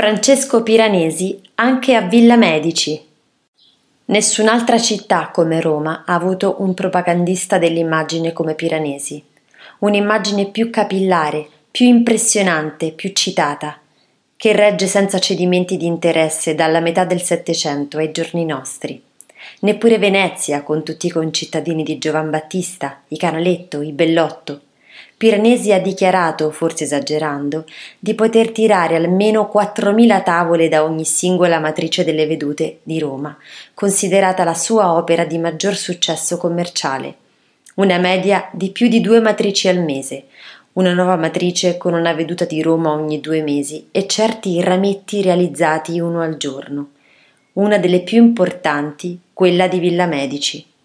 Francesco Piranesi anche a Villa Medici. Nessun'altra città come Roma ha avuto un propagandista dell'immagine come Piranesi. Un'immagine più capillare, più impressionante, più citata, che regge senza cedimenti di interesse dalla metà del Settecento ai giorni nostri. Neppure Venezia, con tutti i concittadini di Giovan Battista, i Canaletto, i Bellotto. Piranesi ha dichiarato, forse esagerando, di poter tirare almeno 4.000 tavole da ogni singola matrice delle vedute di Roma, considerata la sua opera di maggior successo commerciale. Una media di più di due matrici al mese, una nuova matrice con una veduta di Roma ogni due mesi e certi rametti realizzati uno al giorno. Una delle più importanti, quella di Villa Medici.